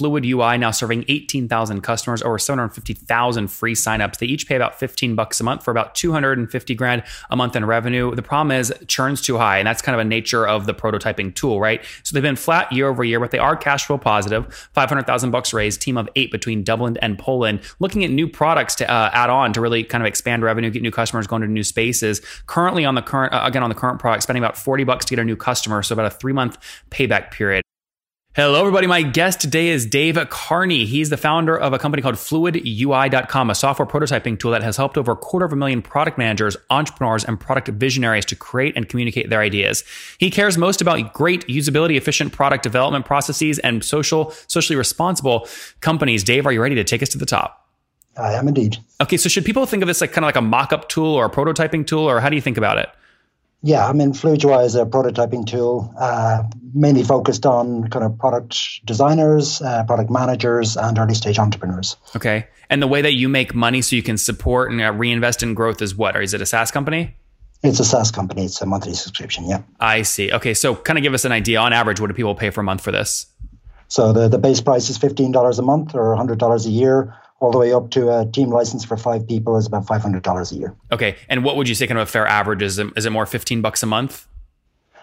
Fluid UI, now serving 18,000 customers, over 750,000 free signups. They each pay about 15 bucks a month for about 250 grand a month in revenue. The problem is churn's too high, and that's kind of a nature of the prototyping tool, right? So they've been flat year over year, but they are cash flow positive. 500,000 bucks raised, team of eight between Dublin and Poland, looking at new products to uh, add on to really kind of expand revenue, get new customers going to new spaces. Currently on the current, uh, again on the current product, spending about 40 bucks to get a new customer, so about a three month payback period. Hello, everybody. My guest today is Dave Carney. He's the founder of a company called FluidUI.com, a software prototyping tool that has helped over a quarter of a million product managers, entrepreneurs, and product visionaries to create and communicate their ideas. He cares most about great usability, efficient product development processes, and social, socially responsible companies. Dave, are you ready to take us to the top? I am indeed. Okay, so should people think of this like kind of like a mock-up tool or a prototyping tool, or how do you think about it? Yeah, I mean, FluidUI is a prototyping tool uh, mainly focused on kind of product designers, uh, product managers, and early stage entrepreneurs. Okay. And the way that you make money so you can support and uh, reinvest in growth is what? Or is it a SaaS company? It's a SaaS company. It's a monthly subscription. Yeah. I see. Okay. So, kind of give us an idea on average, what do people pay for a month for this? So, the, the base price is $15 a month or $100 a year all the way up to a team license for five people is about five hundred dollars a year. Okay, and what would you say kind of a fair average is? It, is it more fifteen bucks a month?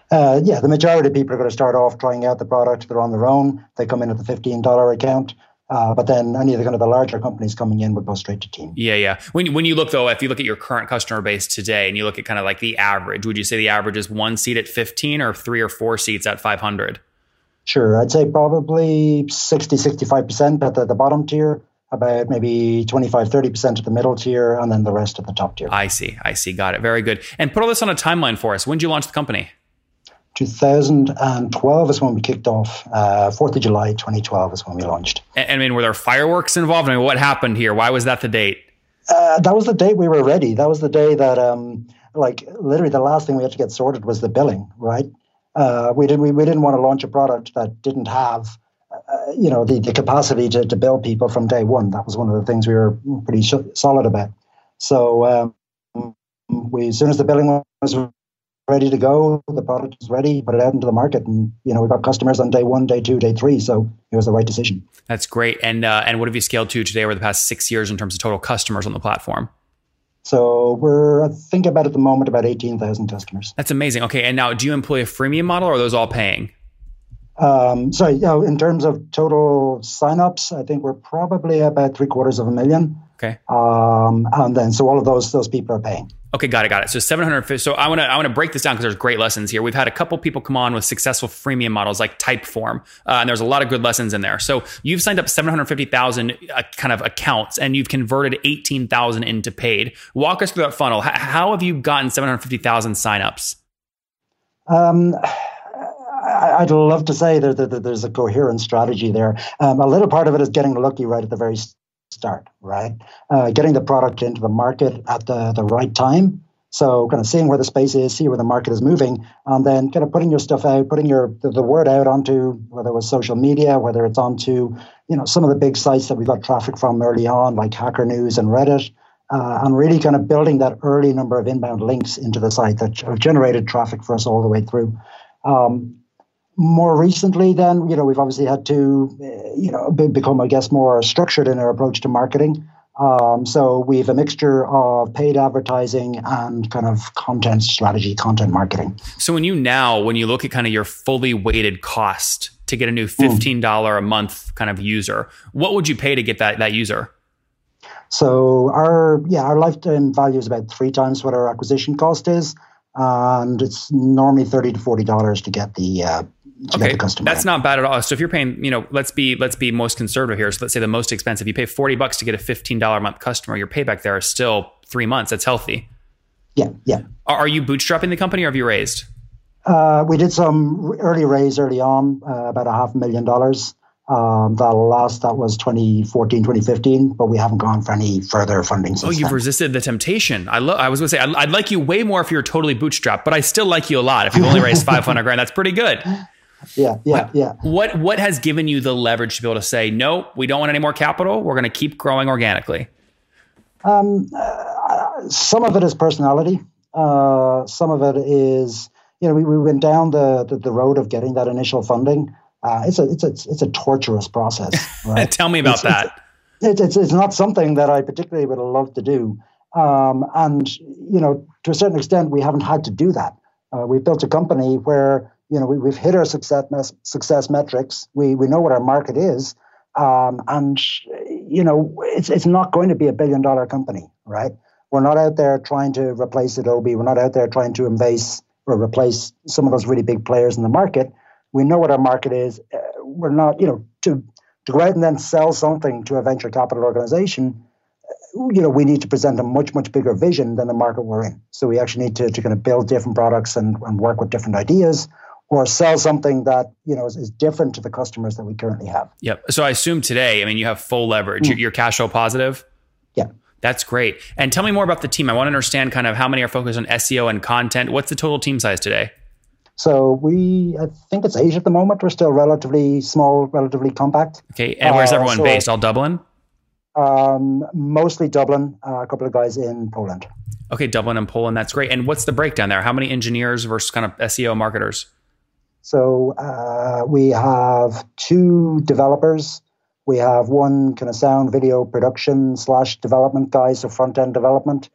Uh, yeah, the majority of people are going to start off trying out the product. They're on their own. They come in at the fifteen dollar account. Uh, but then any of the kind of the larger companies coming in would go straight to team. Yeah, yeah. When when you look though, if you look at your current customer base today, and you look at kind of like the average, would you say the average is one seat at fifteen or three or four seats at five hundred? Sure, I'd say probably 60, 65% at the, the bottom tier about maybe 25 30% of the middle tier and then the rest of the top tier. I see i see. Got it. Very good. And put all this on a timeline for us. When did you launch the company? 2012 is when we kicked off uh, 4th of july 2012 is when we launched. And, i mean were there fireworks involved? I mean what happened here? Why was that the date? Uh, that was the date we were ready. That was the day that um, like literally the last thing we had to get sorted was the billing right? Uh, we, did, we, we didn't want to launch a product that didn't have you know, the, the capacity to, to build people from day one. That was one of the things we were pretty sh- solid about. So um, we, as soon as the billing was ready to go, the product was ready, put it out into the market, and you know we got customers on day one, day two, day three. So it was the right decision. That's great. And uh, and what have you scaled to today over the past six years in terms of total customers on the platform? So we're I think about at the moment about eighteen thousand customers. That's amazing. Okay, and now do you employ a freemium model, or are those all paying? Um, so, you know, in terms of total signups, I think we're probably about three quarters of a million. Okay. Um, and then, so all of those those people are paying. Okay, got it, got it. So 750. So I want to I want to break this down because there's great lessons here. We've had a couple people come on with successful freemium models like Typeform, uh, and there's a lot of good lessons in there. So you've signed up 750,000 uh, kind of accounts, and you've converted 18,000 into paid. Walk us through that funnel. H- how have you gotten 750,000 signups? Um I'd love to say that, that, that there's a coherent strategy there. Um, a little part of it is getting lucky right at the very start, right? Uh, getting the product into the market at the, the right time. So, kind of seeing where the space is, see where the market is moving, and then kind of putting your stuff out, putting your the, the word out onto whether it was social media, whether it's onto you know some of the big sites that we got traffic from early on, like Hacker News and Reddit, uh, and really kind of building that early number of inbound links into the site that generated traffic for us all the way through. Um, more recently, then, you know, we've obviously had to, uh, you know, become, I guess, more structured in our approach to marketing. Um, so we have a mixture of paid advertising and kind of content strategy, content marketing. So when you now, when you look at kind of your fully weighted cost to get a new hmm. fifteen dollar mm. a month kind of user, what would you pay to get that that user? So our yeah, our lifetime value is about three times what our acquisition cost is, and it's normally thirty to forty dollars to get the uh, okay, that's not bad at all. So if you're paying, you know, let's be let's be most conservative here. So let's say the most expensive, you pay forty bucks to get a fifteen dollar a month customer. Your payback there is still three months. That's healthy. Yeah, yeah. Are, are you bootstrapping the company, or have you raised? Uh, we did some early raise early on, uh, about a half a million dollars. Um, the last that was 2014, 2015, but we haven't gone for any further funding. oh, you've then. resisted the temptation. I love. I was going to say I'd, I'd, like you way more if you're totally bootstrapped, but I still like you a lot. If you've only raised 500 grand, that's pretty good yeah, yeah, what, yeah. What what has given you the leverage to be able to say no? We don't want any more capital. We're going to keep growing organically. Um, uh, some of it is personality. Uh, some of it is you know we, we went down the, the, the road of getting that initial funding. Uh, it's a it's a it's a torturous process. Right? Tell me about it's, that. It's, it's it's not something that I particularly would love to do. Um, and you know, to a certain extent, we haven't had to do that. Uh, we built a company where you know we, have hit our success success metrics. We we know what our market is, um, and you know it's it's not going to be a billion dollar company, right? We're not out there trying to replace Adobe. We're not out there trying to invase or replace some of those really big players in the market. We know what our market is. Uh, we're not, you know, to to go out and then sell something to a venture capital organization you know, we need to present a much, much bigger vision than the market we're in. So we actually need to, to kind of build different products and, and work with different ideas or sell something that, you know, is, is different to the customers that we currently have. Yep. So I assume today, I mean, you have full leverage. Mm. You're, you're cash flow positive? Yeah. That's great. And tell me more about the team. I want to understand kind of how many are focused on SEO and content. What's the total team size today? So we, I think it's eight at the moment. We're still relatively small, relatively compact. Okay. And where's uh, everyone so based? All Dublin? Um, mostly Dublin, uh, a couple of guys in Poland. Okay, Dublin and Poland, that's great. And what's the breakdown there? How many engineers versus kind of SEO marketers? So uh, we have two developers. We have one kind of sound video production slash development guy, so front end development.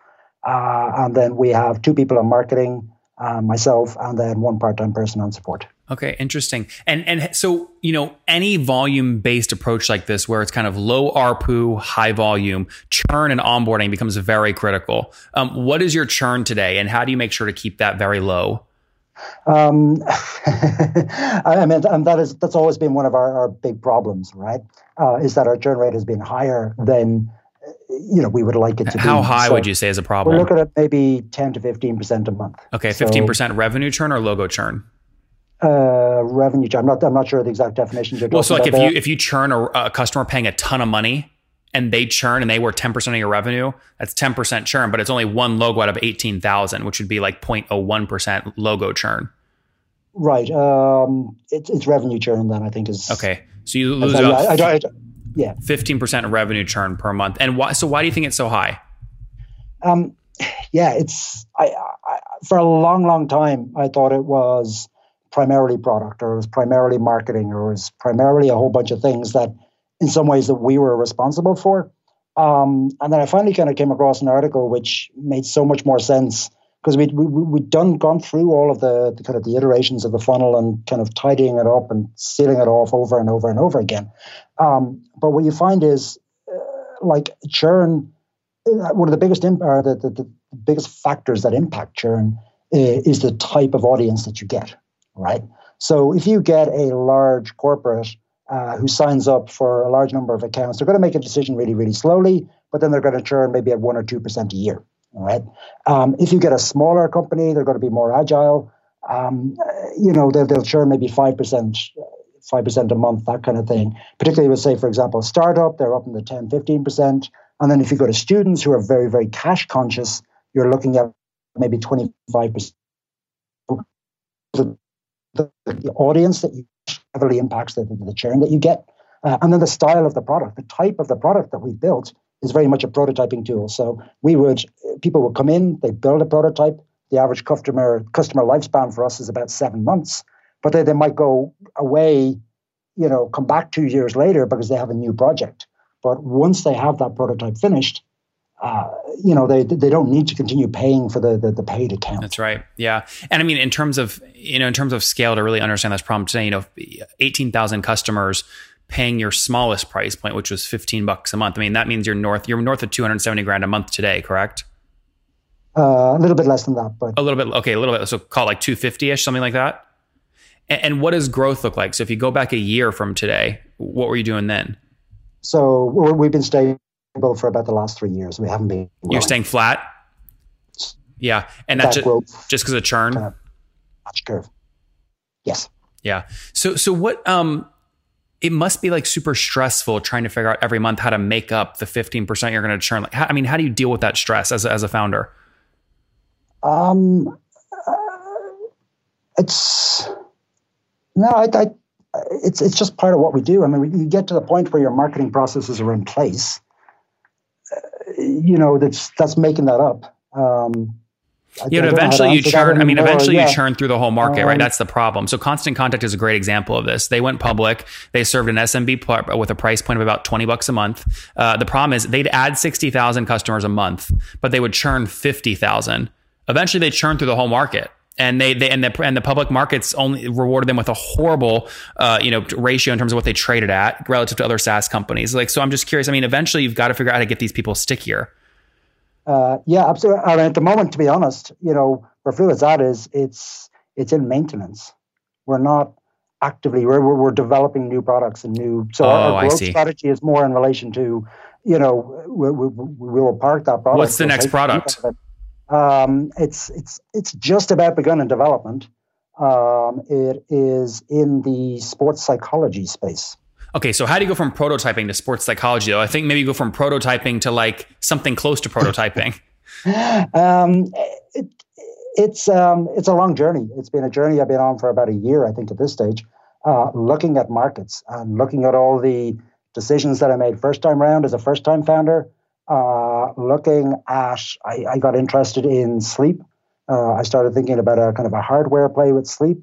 Uh, and then we have two people on marketing, uh, myself, and then one part time person on support. Okay, interesting. And and so you know any volume based approach like this, where it's kind of low ARPU, high volume, churn and onboarding becomes very critical. Um, what is your churn today, and how do you make sure to keep that very low? Um, I mean, and that is that's always been one of our, our big problems, right? Uh, is that our churn rate has been higher than you know we would like it to How be. How high so would you say is a problem? We're looking at maybe ten to fifteen percent a month. Okay, fifteen so, percent revenue churn or logo churn? uh, revenue. Churn. I'm not. I'm not sure the exact definition. Well, so like if there. you if you churn a, a, customer paying a ton of money and they churn and they were 10 percent of your revenue, that's 10 percent churn, but it's only one logo out of 18,000, which would be like 0.01 percent logo churn. Right. Um, it's it's revenue churn then I think is okay. So you lose I, I, I, yeah 15 percent revenue churn per month. And why? So why do you think it's so high? Um, yeah, it's I, I for a long, long time I thought it was primarily product or it was primarily marketing or it was primarily a whole bunch of things that in some ways that we were responsible for. Um, and then I finally kind of came across an article which made so much more sense because we'd, we, we'd done gone through all of the, the, kind of the iterations of the funnel and kind of tidying it up and sealing it off over and over and over again. Um, but what you find is uh, like churn, uh, one of the biggest imp- or the, the, the biggest factors that impact churn uh, is the type of audience that you get right? So if you get a large corporate uh, who signs up for a large number of accounts, they're going to make a decision really, really slowly, but then they're going to churn maybe at one or two percent a year. All right. Um, if you get a smaller company, they're going to be more agile. Um, you know, they'll, they'll churn maybe five percent, five percent a month, that kind of thing. Particularly with, say, for example, a startup, they're up in the 10, 15 percent. And then if you go to students who are very, very cash conscious, you're looking at maybe 25 percent the, the audience that you heavily impacts the, the, churn that you get. Uh, and then the style of the product, the type of the product that we built is very much a prototyping tool. So we would, people would come in, they build a prototype. The average customer customer lifespan for us is about seven months, but they, they might go away, you know, come back two years later because they have a new project. But once they have that prototype finished, uh, you know they they don't need to continue paying for the, the, the paid account. That's right. Yeah, and I mean in terms of you know in terms of scale to really understand this problem today, you know, eighteen thousand customers paying your smallest price point, which was fifteen bucks a month. I mean that means you're north you're north of two hundred seventy grand a month today, correct? Uh, a little bit less than that, but a little bit. Okay, a little bit. So call it like two fifty ish, something like that. And, and what does growth look like? So if you go back a year from today, what were you doing then? So we've been staying for about the last three years. We haven't been. Growing. You're staying flat. Yeah, and that's that just just because of churn. Kind of curve. Yes. Yeah. So so what? Um, it must be like super stressful trying to figure out every month how to make up the 15% you're going to churn. Like, how, I mean, how do you deal with that stress as a, as a founder? Um, uh, it's no, I, I, it's it's just part of what we do. I mean, you get to the point where your marketing processes are in place, you know, that's that's making that up. Um, yeah, but eventually you churn. I mean, eventually yeah. you churn through the whole market, um, right? That's the problem. So Constant Contact is a great example of this. They went public. They served an SMB with a price point of about twenty bucks a month. Uh, the problem is they'd add sixty thousand customers a month, but they would churn fifty thousand. Eventually, they churn through the whole market and they, they and the and the public markets only rewarded them with a horrible uh, you know ratio in terms of what they traded at relative to other SaaS companies. Like, so I'm just curious. I mean, eventually you've got to figure out how to get these people stickier. Uh, yeah, absolutely. I mean, at the moment, to be honest, you know, where Fluid's at is it's it's in maintenance. We're not actively we're we're, we're developing new products and new. So oh, our, our growth strategy is more in relation to, you know, we, we, we will park that product. What's the next product? Um, it's it's it's just about begun in development. Um, it is in the sports psychology space. Okay, so how do you go from prototyping to sports psychology? Though I think maybe you go from prototyping to like something close to prototyping. um, it, it's um, it's a long journey. It's been a journey I've been on for about a year, I think, at this stage. Uh, looking at markets and looking at all the decisions that I made first time round as a first time founder. Uh, looking at, I, I, got interested in sleep. Uh, I started thinking about a kind of a hardware play with sleep.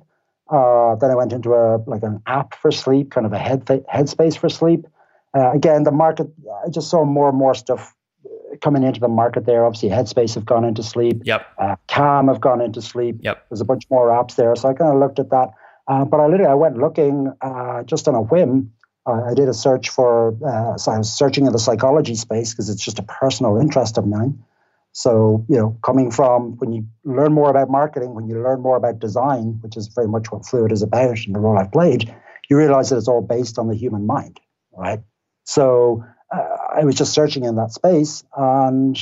Uh, then I went into a like an app for sleep, kind of a head headspace for sleep. Uh, again, the market. I just saw more and more stuff coming into the market there. Obviously, Headspace have gone into sleep. Yep. Uh, Calm have gone into sleep. Yep. There's a bunch more apps there, so I kind of looked at that. Uh, but I literally I went looking uh, just on a whim. I did a search for. Uh, so I was searching in the psychology space because it's just a personal interest of mine. So, you know, coming from when you learn more about marketing, when you learn more about design, which is very much what Fluid is about and the role I've played, you realize that it's all based on the human mind, right? So uh, I was just searching in that space and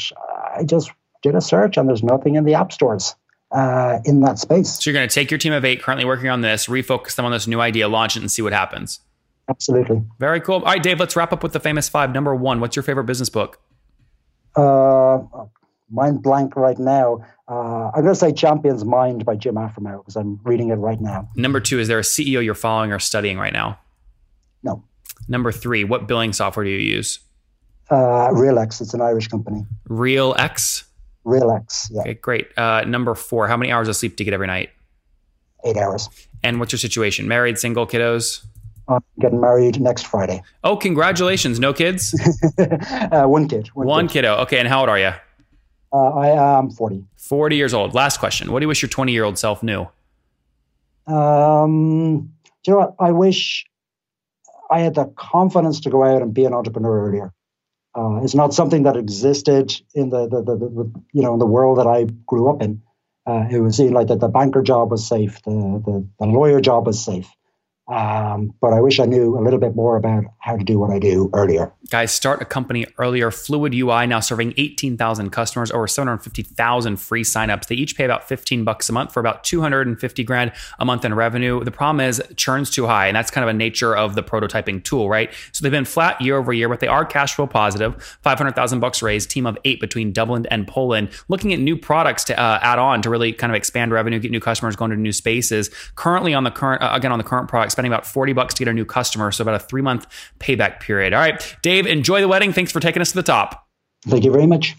I just did a search and there's nothing in the app stores. Uh, in that space. So you're going to take your team of eight currently working on this, refocus them on this new idea, launch it, and see what happens. Absolutely. Very cool. All right, Dave, let's wrap up with the famous five. Number one, what's your favorite business book? Uh, mind blank right now. Uh, I'm going to say Champion's Mind by Jim Afremow because I'm reading it right now. Number two, is there a CEO you're following or studying right now? No. Number three, what billing software do you use? Uh, Realex. It's an Irish company. Realex? Realex, yeah. Okay, great. Uh, number four, how many hours of sleep do you get every night? Eight hours. And what's your situation? Married, single, kiddos? I'm getting married next Friday. Oh, congratulations. No kids? uh, one kid. One, one kid. kiddo. Okay, and how old are you? Uh, I am 40. 40 years old. Last question. What do you wish your 20 year old self knew? Um, do you know what? I wish I had the confidence to go out and be an entrepreneur earlier. Uh, it's not something that existed in the, the, the, the, you know in the world that I grew up in. Uh, it was like that the banker job was safe, the, the, the lawyer job was safe. Um, but I wish I knew a little bit more about how to do what I do earlier. Guys, start a company earlier. Fluid UI now serving 18,000 customers, over 750,000 free signups. They each pay about 15 bucks a month for about 250 grand a month in revenue. The problem is churn's too high, and that's kind of a nature of the prototyping tool, right? So they've been flat year over year, but they are cash flow positive. 500,000 bucks raised, team of eight between Dublin and Poland, looking at new products to uh, add on to really kind of expand revenue, get new customers going to new spaces. Currently on the current, uh, again on the current products spending about 40 bucks to get a new customer. So about a three month payback period. All right, Dave, enjoy the wedding. Thanks for taking us to the top. Thank you very much.